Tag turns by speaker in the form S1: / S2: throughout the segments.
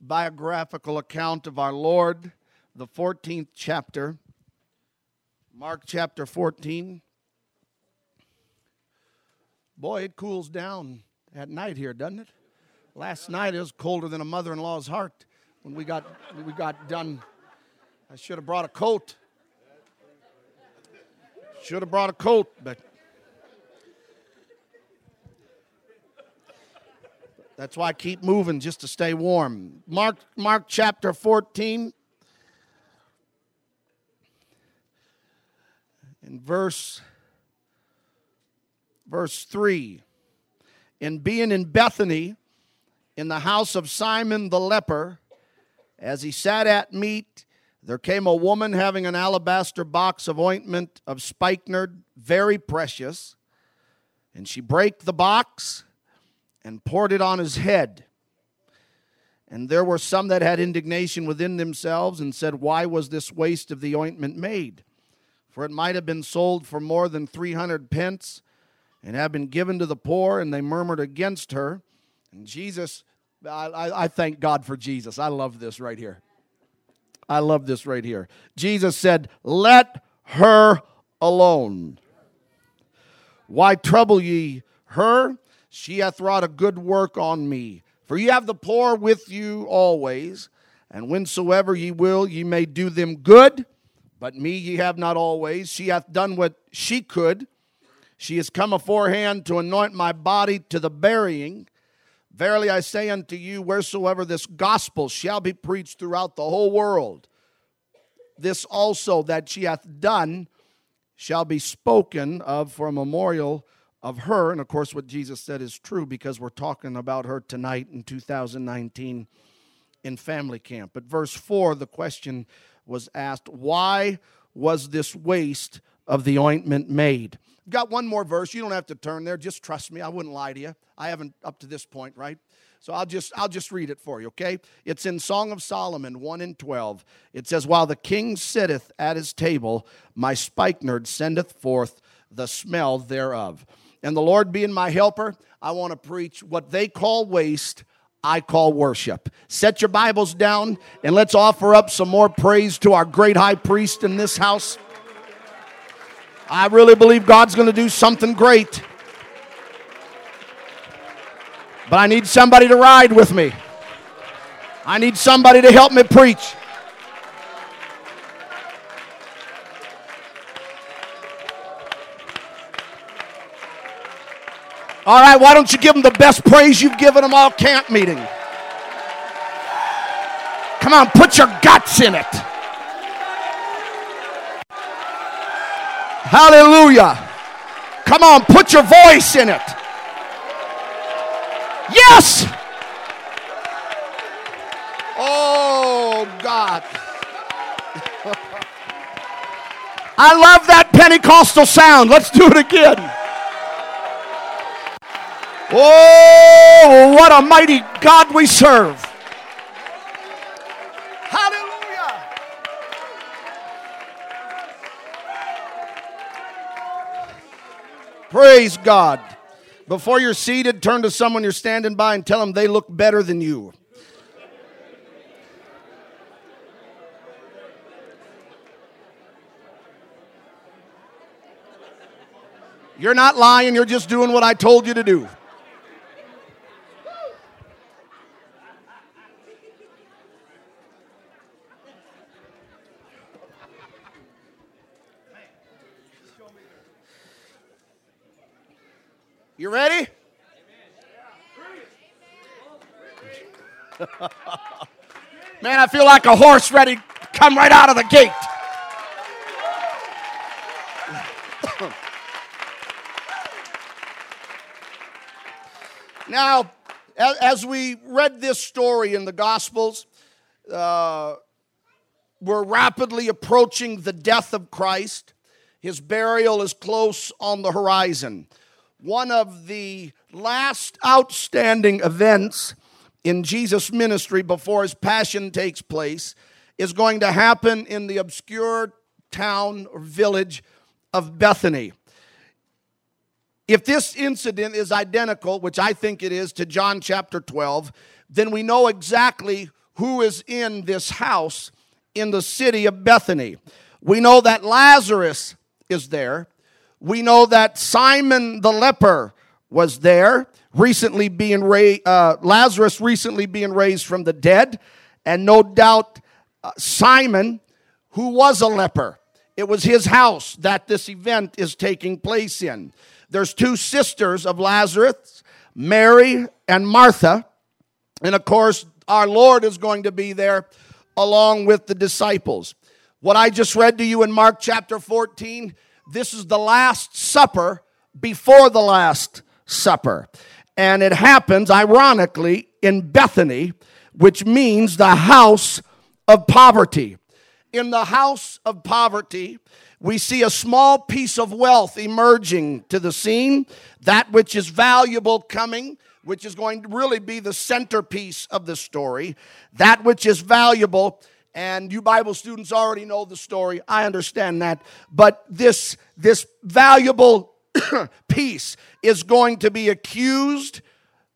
S1: biographical account of our Lord, the 14th chapter, Mark chapter 14. Boy, it cools down at night here, doesn't it? Last night it was colder than a mother in law's heart when we got, when we got done. I should have brought a coat. Should have brought a coat, but That's why I keep moving just to stay warm. Mark, Mark chapter 14. In verse, verse 3. In being in Bethany, in the house of Simon the leper, as he sat at meat, there came a woman having an alabaster box of ointment of spikenard, very precious. And she brake the box and poured it on his head. And there were some that had indignation within themselves and said, Why was this waste of the ointment made? For it might have been sold for more than 300 pence and have been given to the poor. And they murmured against her. And Jesus, I, I, I thank God for Jesus. I love this right here. I love this right here. Jesus said, Let her alone. Why trouble ye her? She hath wrought a good work on me. For ye have the poor with you always, and whensoever ye will, ye may do them good. But me ye have not always. She hath done what she could. She is come aforehand to anoint my body to the burying. Verily I say unto you, wheresoever this gospel shall be preached throughout the whole world, this also that she hath done shall be spoken of for a memorial of her. And of course, what Jesus said is true because we're talking about her tonight in 2019 in family camp. But verse 4, the question was asked, Why was this waste of the ointment made? Got one more verse. You don't have to turn there. Just trust me. I wouldn't lie to you. I haven't up to this point, right? So I'll just I'll just read it for you, okay? It's in Song of Solomon 1 and 12. It says, While the king sitteth at his table, my spikenard sendeth forth the smell thereof and the Lord being my helper, I want to preach what they call waste, I call worship. Set your Bibles down and let's offer up some more praise to our great high priest in this house. I really believe God's going to do something great. But I need somebody to ride with me. I need somebody to help me preach. All right, why don't you give them the best praise you've given them all camp meeting? Come on, put your guts in it. Hallelujah. Come on, put your voice in it. Yes. Oh, God. I love that Pentecostal sound. Let's do it again. Oh, what a mighty God we serve. Hallelujah. Praise God. Before you're seated, turn to someone you're standing by and tell them they look better than you. You're not lying, you're just doing what I told you to do. You ready? Man, I feel like a horse ready to come right out of the gate. now, as we read this story in the Gospels, uh, we're rapidly approaching the death of Christ. His burial is close on the horizon one of the last outstanding events in Jesus' ministry before his passion takes place is going to happen in the obscure town or village of Bethany. If this incident is identical, which I think it is, to John chapter 12, then we know exactly who is in this house in the city of Bethany. We know that Lazarus is there. We know that Simon the leper was there, recently being raised, uh, Lazarus recently being raised from the dead, and no doubt uh, Simon, who was a leper. It was his house that this event is taking place in. There's two sisters of Lazarus, Mary and Martha. And of course, our Lord is going to be there along with the disciples. What I just read to you in Mark chapter 14, this is the Last Supper before the Last Supper. And it happens, ironically, in Bethany, which means the house of poverty. In the house of poverty, we see a small piece of wealth emerging to the scene, that which is valuable coming, which is going to really be the centerpiece of the story, that which is valuable. And you Bible students already know the story. I understand that. But this, this valuable piece is going to be accused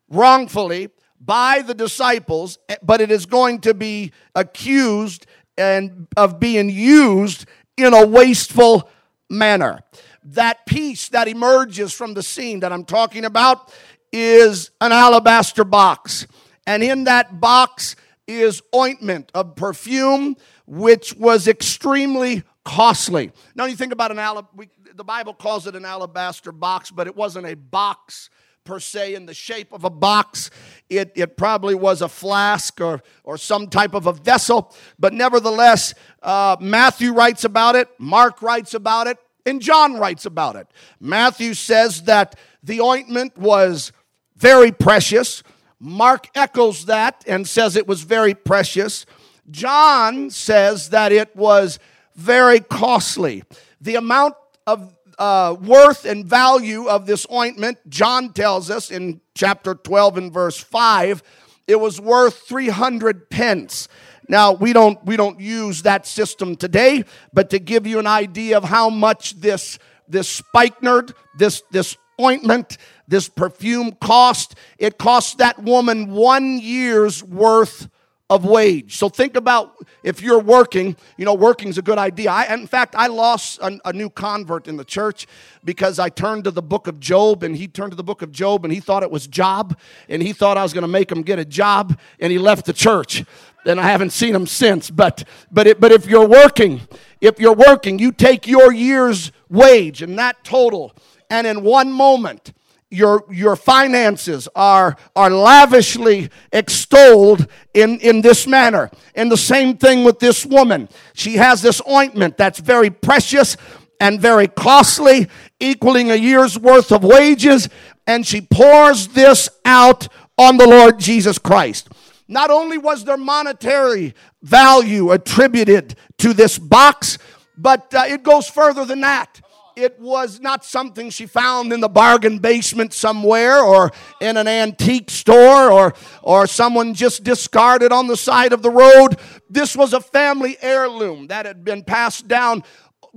S1: wrongfully by the disciples, eh, but it is going to be accused and of being used in a wasteful manner. That piece that emerges from the scene that I'm talking about is an alabaster box. And in that box is ointment of perfume, which was extremely costly. Now, you think about an alabaster, the Bible calls it an alabaster box, but it wasn't a box per se in the shape of a box. It, it probably was a flask or, or some type of a vessel, but nevertheless, uh, Matthew writes about it, Mark writes about it, and John writes about it. Matthew says that the ointment was very precious. Mark echoes that and says it was very precious. John says that it was very costly. The amount of uh, worth and value of this ointment, John tells us in chapter 12 and verse 5, it was worth 300 pence. Now, we don't, we don't use that system today, but to give you an idea of how much this, this spikenard, this, this ointment, this perfume cost, it cost that woman one year's worth of wage. So think about if you're working, you know, working is a good idea. I, in fact, I lost a, a, new convert in the church because I turned to the book of Job and he turned to the book of Job and he thought it was job and he thought I was going to make him get a job and he left the church. And I haven't seen him since. But but it, but if you're working, if you're working, you take your year's wage and that total and in one moment your, your finances are, are lavishly extolled in, in this manner. And the same thing with this woman. She has this ointment that's very precious and very costly, equaling a year's worth of wages, and she pours this out on the Lord Jesus Christ. Not only was there monetary value attributed to this box, but uh, it goes further than that it was not something she found in the bargain basement somewhere or in an antique store or, or someone just discarded on the side of the road. This was a family heirloom that had been passed down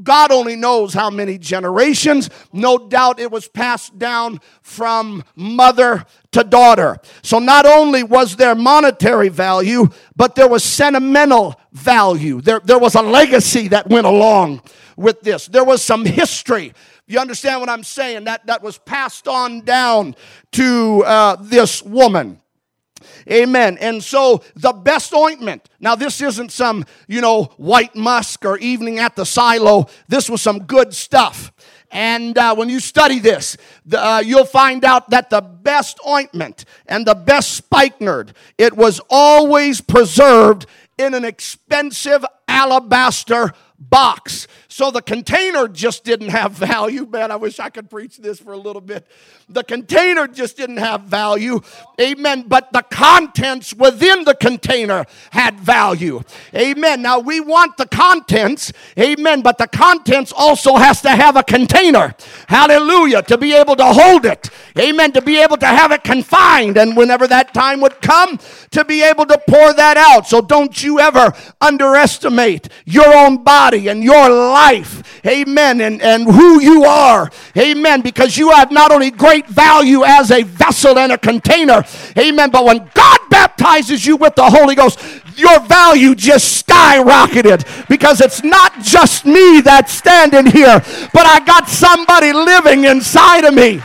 S1: God only knows how many generations. No doubt it was passed down from mother to daughter. So not only was there monetary value, but there was sentimental value. There, there was a legacy that went along with this. There was some history. You understand what I'm saying? That, that was passed on down to uh, this woman. Amen. And so the best ointment. Now, this isn't some, you know, white musk or evening at the silo. This was some good stuff. And uh, when you study this, the, uh, you'll find out that the best ointment and the best spikenard, it was always preserved in an expensive alabaster box. So the container just didn't have value. Man, I wish I could preach this for a little bit. The container just didn't have value. Amen. But the contents within the container had value. Amen. Now we want the contents. Amen. But the contents also has to have a container. Hallelujah. To be able to hold it. Amen. To be able to have it confined. And whenever that time would come, to be able to pour that out. So don't you ever underestimate your own body and your life. Amen. And, and who you are. Amen. Because you have not only great value as a vessel and a container. Amen. But when God baptizes you with the Holy Ghost, your value just skyrocketed because it's not just me that's standing here, but I got somebody living inside of me.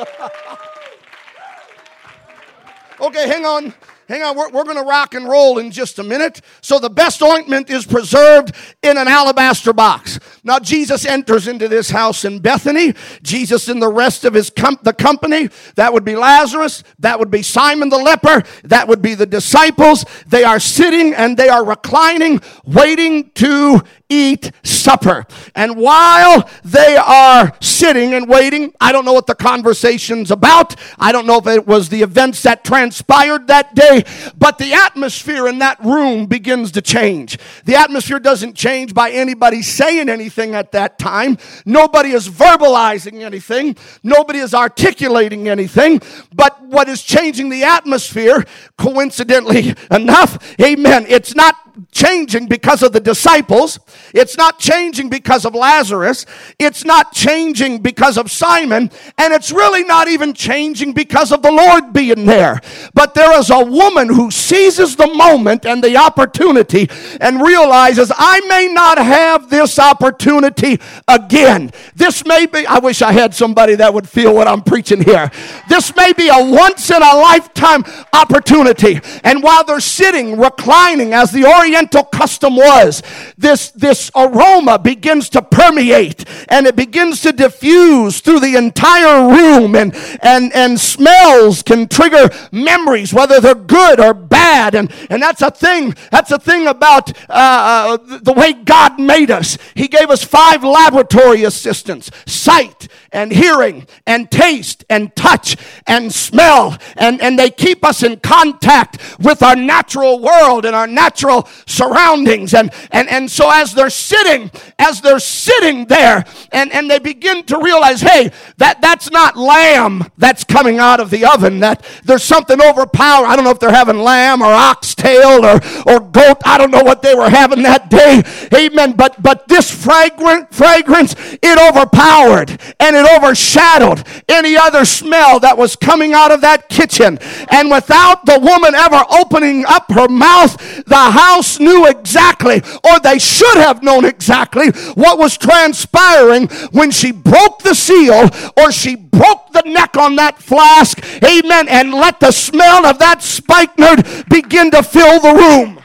S1: okay, hang on. Hang on, we're, we're going to rock and roll in just a minute. So, the best ointment is preserved in an alabaster box. Now, Jesus enters into this house in Bethany. Jesus and the rest of his com- the company, that would be Lazarus, that would be Simon the leper, that would be the disciples. They are sitting and they are reclining, waiting to eat supper. And while they are sitting and waiting, I don't know what the conversation's about. I don't know if it was the events that transpired that day, but the atmosphere in that room begins to change. The atmosphere doesn't change by anybody saying anything at that time. Nobody is verbalizing anything. Nobody is articulating anything. But what is changing the atmosphere, coincidentally enough, amen, it's not changing because of the disciples. It's not changing because of Lazarus. It's not changing because of Simon. And it's really not even changing because of the Lord being there. But there is a woman who seizes the moment and the opportunity and realizes, I may not have this opportunity again. This may be, I wish I had somebody that would feel what I'm preaching here. This may be a once in a lifetime opportunity. And while they're sitting, reclining as the Oriental custom was, this, this aroma begins to permeate and it begins to diffuse through the entire room and, and, and smells can trigger memories, whether they're good or bad. And, and that's a thing, that's a thing about uh, uh the way God made us. He gave us five laboratory assistants, sight and hearing and taste and touch and smell. And, and they keep us in contact with our natural world and our natural surroundings. And, and, and so as they're sitting, as they're sitting there and, and they begin to realize, hey, that, that's not lamb that's coming out of the oven. That there's something overpower. I don't know if they're having lamb or oxtail or, or goat. I don't know what they were having that day. Amen. But but this fragrant fragrance, it overpowered and it overshadowed any other smell that was coming out of that kitchen. And without the woman ever opening up her mouth, the house knew exactly, or they should have known exactly, what was transpiring when she broke the seal or she broke the neck on that flask. Amen. And let the smell of that spikenard begin to fill the room.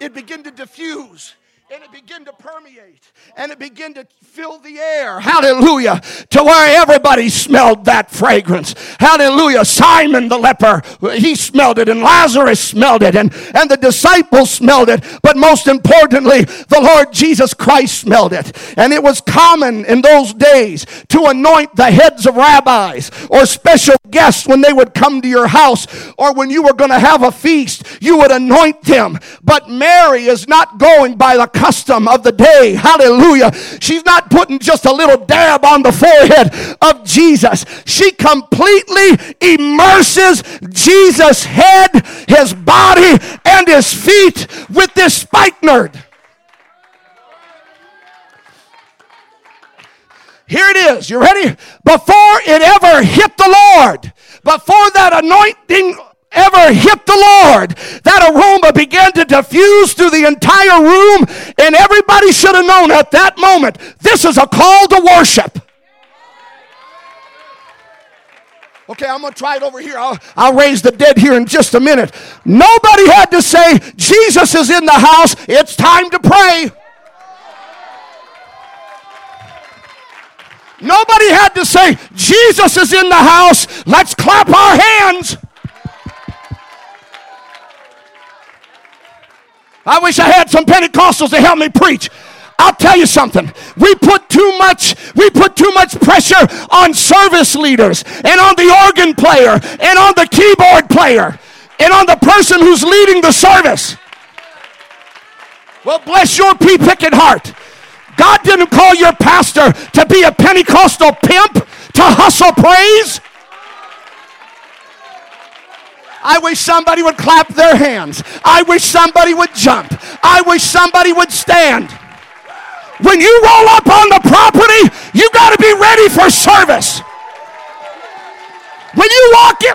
S1: It began to diffuse and it began to permeate and it began to fill the air. Hallelujah. To where everybody smelled that fragrance. Hallelujah. Simon the leper, he smelled it and Lazarus smelled it and, and the disciples smelled it. But most importantly, the Lord Jesus Christ smelled it. And it was common in those days to anoint the heads of rabbis or special guests when they would come to your house or when you were going to have a feast, you would anoint them. But Mary is not going by the custom of the day. Hallelujah. She's not putting just a little dab on the forehead of Jesus. She completely immerses Jesus' head, his body, and his feet with this spikenard. Here it is. You ready? Before it ever hit the Lord, before that anointing ever hit the Lord, that aroma began to diffuse through the entire room, and everybody should have known at that moment this is a call to worship. Okay, I'm to try it over here. I'll, I'll raise the dead here in just a minute. Nobody had to say, Jesus is in the house. It's time to pray. Nobody had to say, Jesus is in the house. Let's clap our hands. I wish I had some Pentecostals to help me preach. I'll tell you something. We put too much, we put too much pressure on service leaders and on the organ player and on the keyboard player and on the person who's leading the service. Well, bless your pea picking heart. God didn't call your pastor to be a Pentecostal pimp to hustle praise. I wish somebody would clap their hands. I wish somebody would jump. I wish somebody would stand. When you roll up on the property, you got to be ready for service. When you walk in,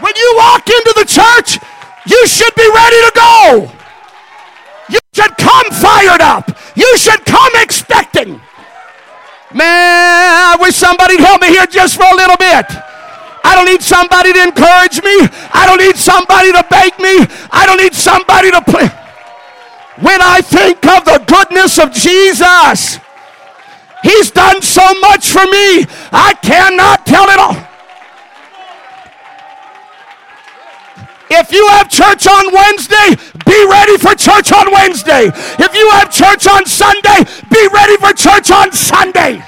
S1: when you walk into the church, you should be ready to go. You should come fired up. You should come expecting. Man, I wish somebody'd help me here just for a little bit. I don't need somebody to encourage me. I don't need somebody to beg me. I don't need somebody to play. When I think of the goodness of Jesus, He's done so much for me. I cannot tell it all. If you have church on Wednesday, be ready for church on Wednesday. If you have church on Sunday, be ready for church on Sunday.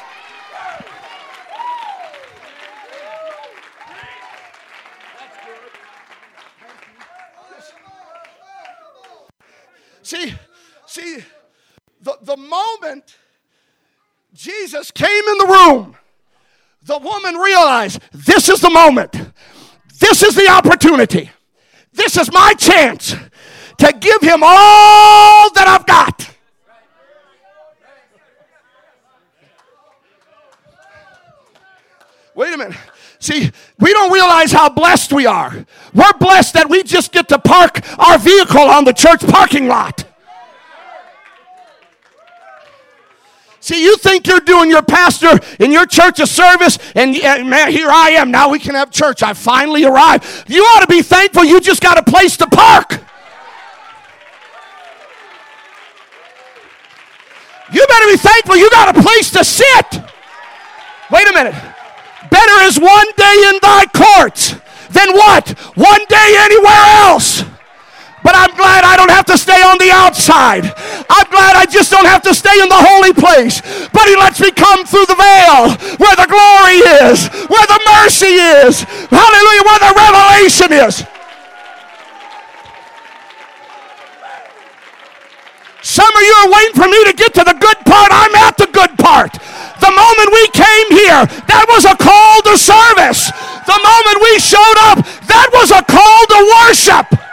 S1: See, see, the, the moment Jesus came in the room, the woman realized this is the moment. This is the opportunity. This is my chance to give him all that I've got. Wait a minute. See, we don't realize how blessed we are. We're blessed that we just get to park our vehicle on the church parking lot. See, you think you're doing your pastor in your church a service, and man, here I am. Now we can have church. I finally arrived. You ought to be thankful you just got a place to park. You better be thankful you got a place to sit. Wait a minute. Better is one day in thy courts than what? One day anywhere else. But I'm glad I don't have to stay on the outside. I'm glad I just don't have to stay in the holy place. But He lets me come through the veil where the glory is, where the mercy is. Hallelujah, where the revelation is. Some of you are waiting for me to get to the good part. I'm at the good part. The moment we came here, that was a call to service. The moment we showed up, that was a call to worship.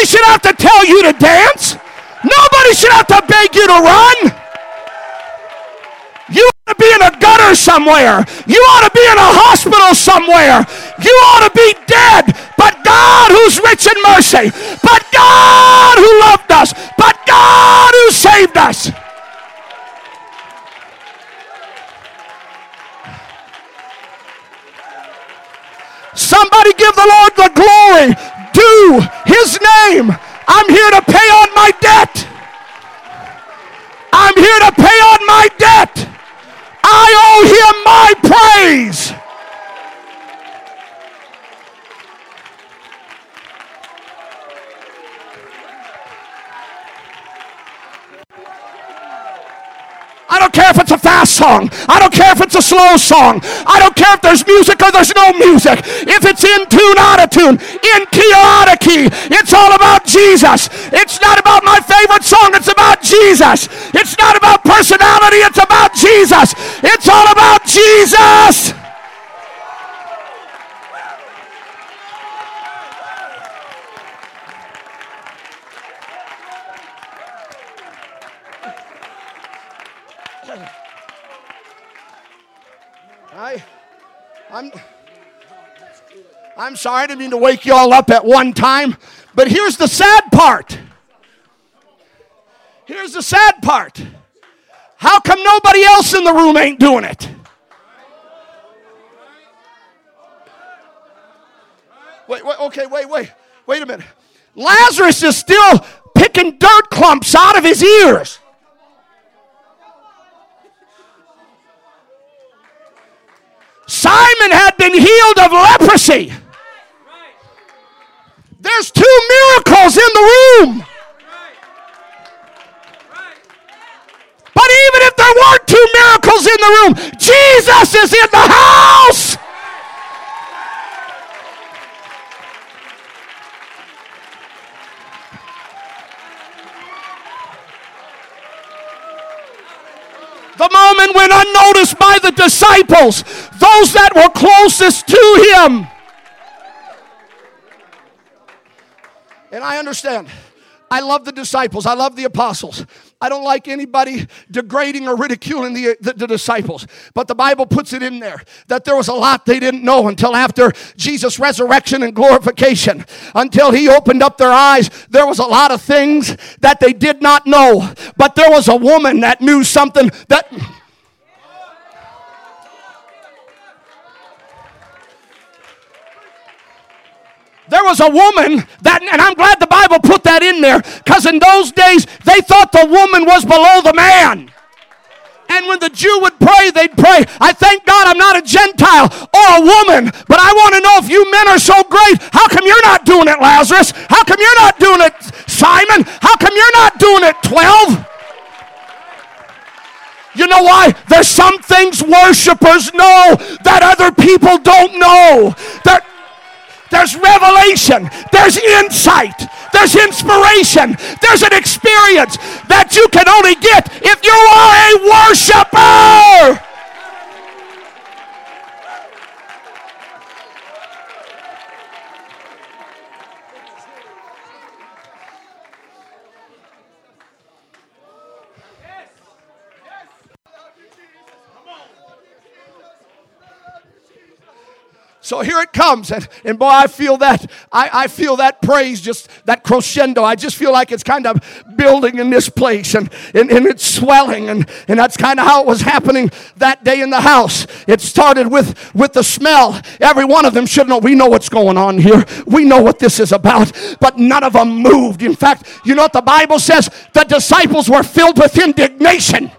S1: Nobody should have to tell you to dance. Nobody should have to beg you to run. You ought to be in a gutter somewhere. You ought to be in a hospital somewhere. You ought to be dead. But God who's rich in mercy. But God who loved us. But God who saved us. Somebody give the Lord the glory to his name. I'm here to pay on my debt. I'm here to pay on my debt. I owe him my praise. Don't care if it's a fast song. I don't care if it's a slow song. I don't care if there's music or there's no music. If it's in tune, out of tune, in key or out of key, it's all about Jesus. It's not about my favorite song. It's about Jesus. It's not about personality. It's about Jesus. It's all about Jesus. I, I'm, I'm sorry, I didn't mean to wake you all up at one time, but here's the sad part. Here's the sad part. How come nobody else in the room ain't doing it? Wait, wait, okay, wait, wait, wait a minute. Lazarus is still picking dirt clumps out of his ears. Simon had been healed of leprosy. There's two miracles in the room. But even if there weren't two miracles in the room, Jesus is in the house. The went unnoticed by the disciples, those that were closest to him. And I understand. I love the disciples. I love the apostles. I don't like anybody degrading or ridiculing the, the, the, disciples. But the Bible puts it in there that there was a lot they didn't know until after Jesus' resurrection and glorification. Until he opened up their eyes, there was a lot of things that they did not know. But there was a woman that knew something that There was a woman that, and I'm glad the Bible put that in there, because in those days they thought the woman was below the man. And when the Jew would pray, they'd pray, I thank God I'm not a Gentile or a woman, but I want to know if you men are so great, how come you're not doing it, Lazarus? How come you're not doing it, Simon? How come you're not doing it, 12? You know why? There's some things worshipers know that other people don't know. That there's revelation, there's insight, there's inspiration, there's an experience that you can only get if you are a worshiper. So here it comes. And, and boy, I feel that. I, I feel that praise, just that crescendo. I just feel like it's kind of building in this place and, and, and it's swelling. And, and that's kind of how it was happening that day in the house. It started with, with the smell. Every one of them should know. We know what's going on here. We know what this is about. But none of them moved. In fact, you know what the Bible says? The disciples were filled with indignation.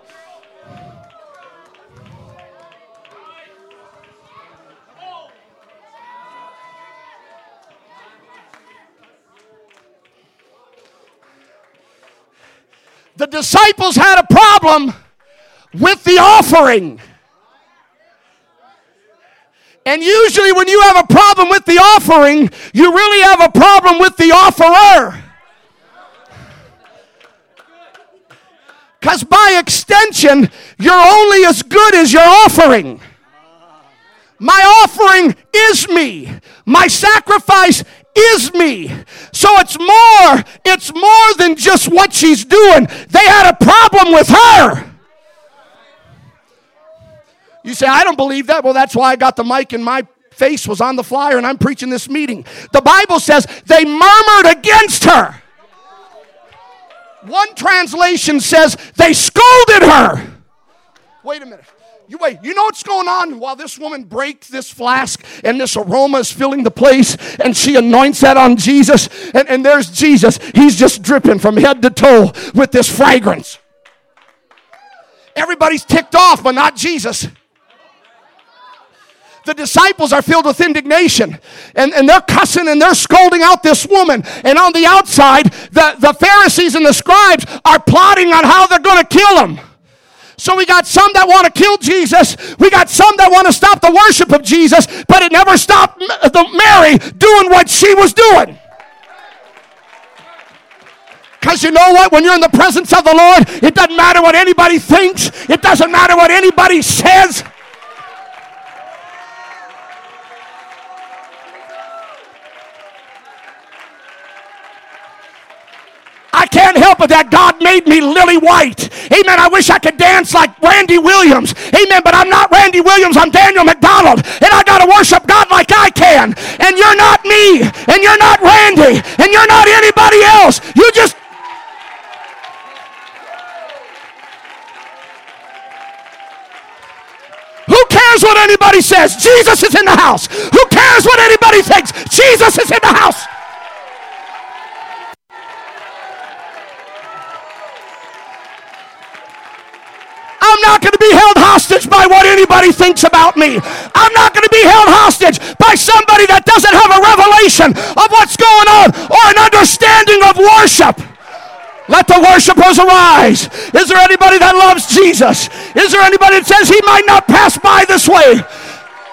S1: The disciples had a problem with the offering. And usually, when you have a problem with the offering, you really have a problem with the offerer. Because by extension, you're only as good as your offering. My offering is me. My sacrifice is me. So it's more, it's more than just what she's doing. They had a problem with her. You say, I don't believe that. Well, that's why I got the mic and my face was on the flyer and I'm preaching this meeting. The Bible says they murmured against her. One translation says they scolded her. Wait a minute. You wait, you know what's going on while this woman breaks this flask and this aroma is filling the place and she anoints that on Jesus and, and there's Jesus. He's just dripping from head to toe with this fragrance. Everybody's ticked off, but not Jesus. The disciples are filled with indignation and, and they're cussing and they're scolding out this woman. And on the outside, the, the Pharisees and the scribes are plotting on how they're going to kill him. So we got some that want to kill Jesus. We got some that want to stop the worship of Jesus, but it never stopped uh, the Mary doing what she was doing. Because you know what? When you're in the presence of the Lord, it doesn't matter what anybody thinks, it doesn't matter what anybody says. I can't help it that God made me lily white. Amen. I wish I could dance like Randy Williams. Amen. But I'm not Randy Williams. I'm Daniel McDonald. And I got to worship God like I can. And you're not me. And you're not Randy. And you're not anybody else. You just. Who cares what anybody says? Jesus is in the house. Who cares what anybody thinks? Jesus is in the house. I'm not going to be held hostage by what anybody thinks about me. I'm not going to be held hostage by somebody that doesn't have a revelation of what's going on or an understanding of worship. Let the worshipers arise. Is there anybody that loves Jesus? Is there anybody that says he might not pass by this way?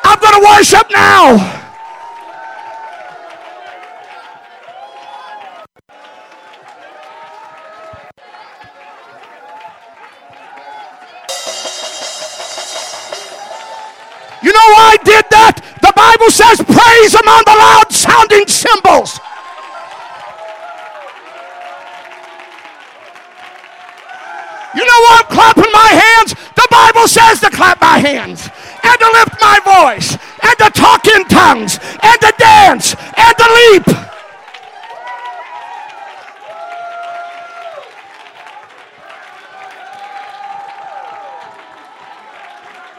S1: I'm going to worship now. I did that? The Bible says, praise him on the loud sounding cymbals. You know why I'm clapping my hands? The Bible says to clap my hands and to lift my voice and to talk in tongues and to dance and to leap.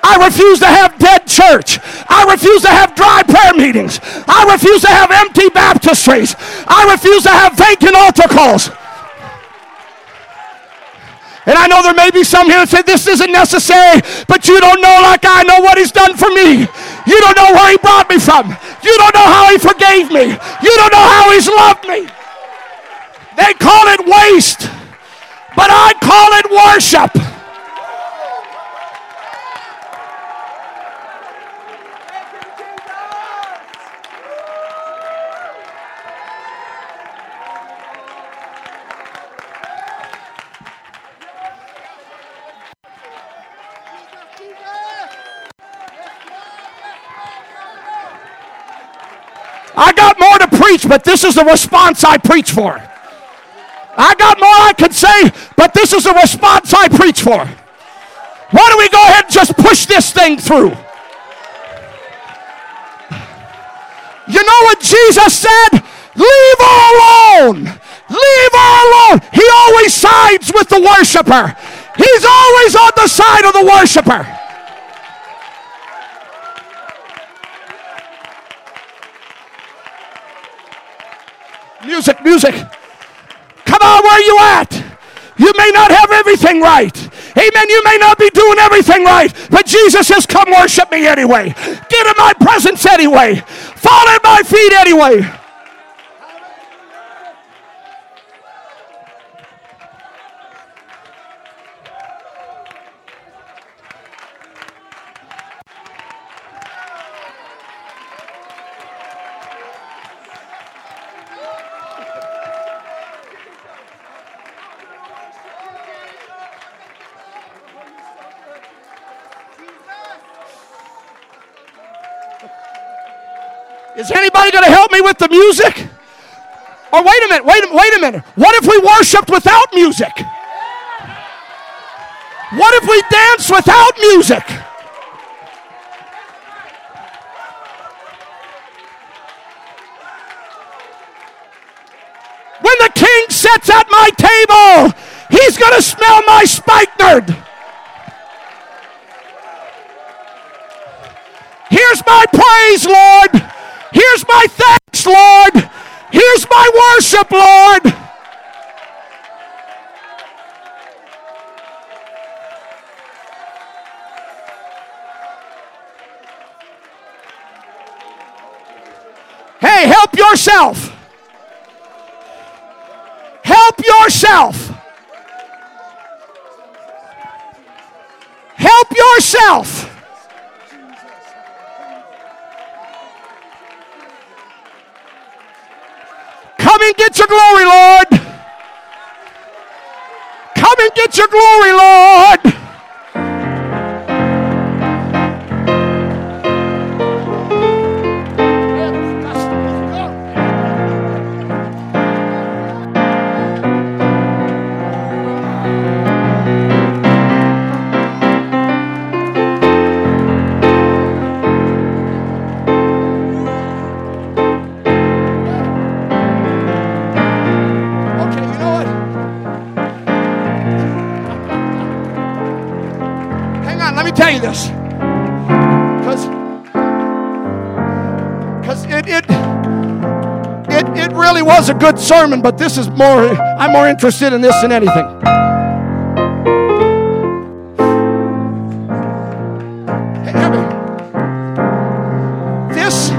S1: I refuse to have dead church. I refuse to have dry prayer meetings. I refuse to have empty baptistries. I refuse to have vacant altar calls. And I know there may be some here that say this isn't necessary, but you don't know like I know what he's done for me. You don't know where he brought me from. You don't know how he forgave me. You don't know how he's loved me. They call it waste, but I call it worship. But this is the response I preach for. I got more I could say, but this is the response I preach for. Why don't we go ahead and just push this thing through? You know what Jesus said? Leave her alone. Leave her alone. He always sides with the worshiper. He's always on the side of the worshiper. Music, music. Come on, where you at? You may not have everything right. Amen. You may not be doing everything right, but Jesus says, Come worship me anyway. Get in my presence anyway. Fall at my feet anyway. With the music? Or wait a minute, wait, wait a minute. What if we worshiped without music? What if we danced without music? When the king sits at my table, he's going to smell my spikenard. Here's my praise, Lord. Here's my thanks, Lord. Here's my worship, Lord. Hey, help yourself. Help yourself. Help yourself. Come and get your glory, Lord. Come and get your glory, Lord. Good sermon, but this is more I'm more interested in this than anything. Hear me. This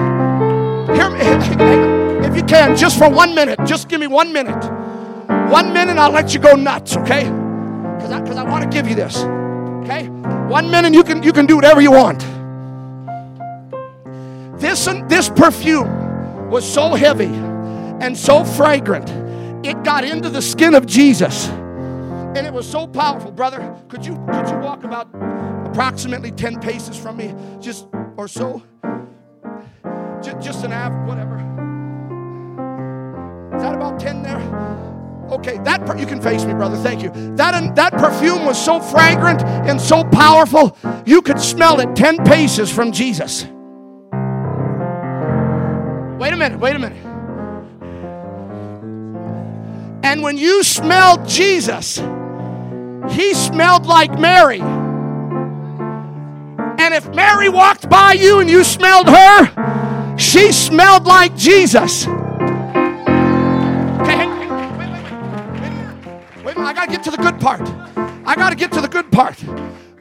S1: hear me if you can, just for one minute, just give me one minute. One minute, I'll let you go nuts, okay? Because I, 'cause I want to give you this, okay? One minute, you can you can do whatever you want. This this perfume was so heavy and so fragrant, it got into the skin of Jesus, and it was so powerful, brother. Could you could you walk about approximately ten paces from me, just or so. Just, just an av, whatever. Is that about 10 there? Okay, that per- you can face me, brother. Thank you. That um, that perfume was so fragrant and so powerful, you could smell it 10 paces from Jesus. Wait a minute, wait a minute. And when you smelled Jesus, he smelled like Mary. And if Mary walked by you and you smelled her, she smelled like Jesus. Okay, wait, wait, wait, wait, I gotta get to the good part. I gotta get to the good part.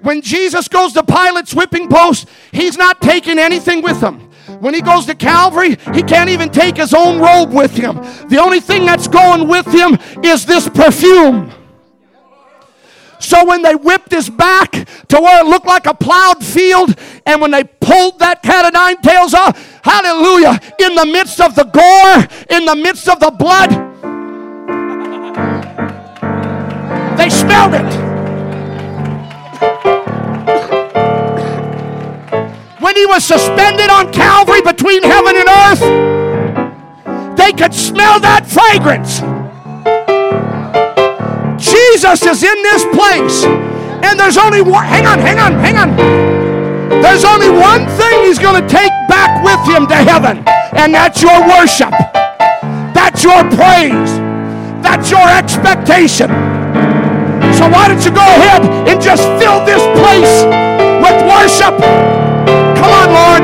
S1: When Jesus goes to Pilate's whipping post, he's not taking anything with him. When he goes to Calvary, he can't even take his own robe with him. The only thing that's going with him is this perfume. So when they whipped his back to where it looked like a plowed field, and when they pulled that cat of nine tails off, hallelujah, in the midst of the gore, in the midst of the blood, they smelled it. When he was suspended on Calvary between heaven and earth, they could smell that fragrance. Jesus is in this place, and there's only one. Hang on, hang on, hang on. There's only one thing he's going to take back with him to heaven, and that's your worship. That's your praise. That's your expectation. So why don't you go ahead and just fill this place with worship? On, Lord.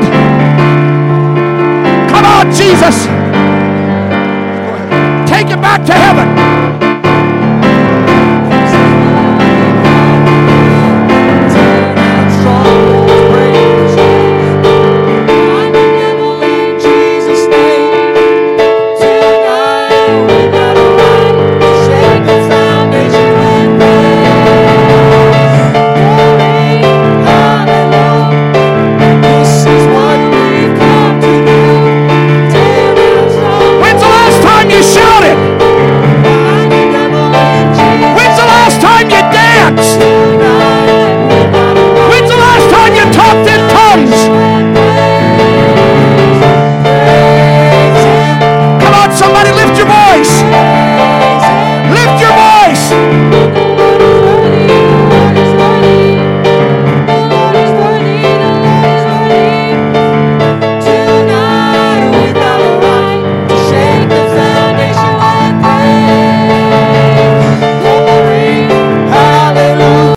S1: Come on, Jesus. Take it back to heaven.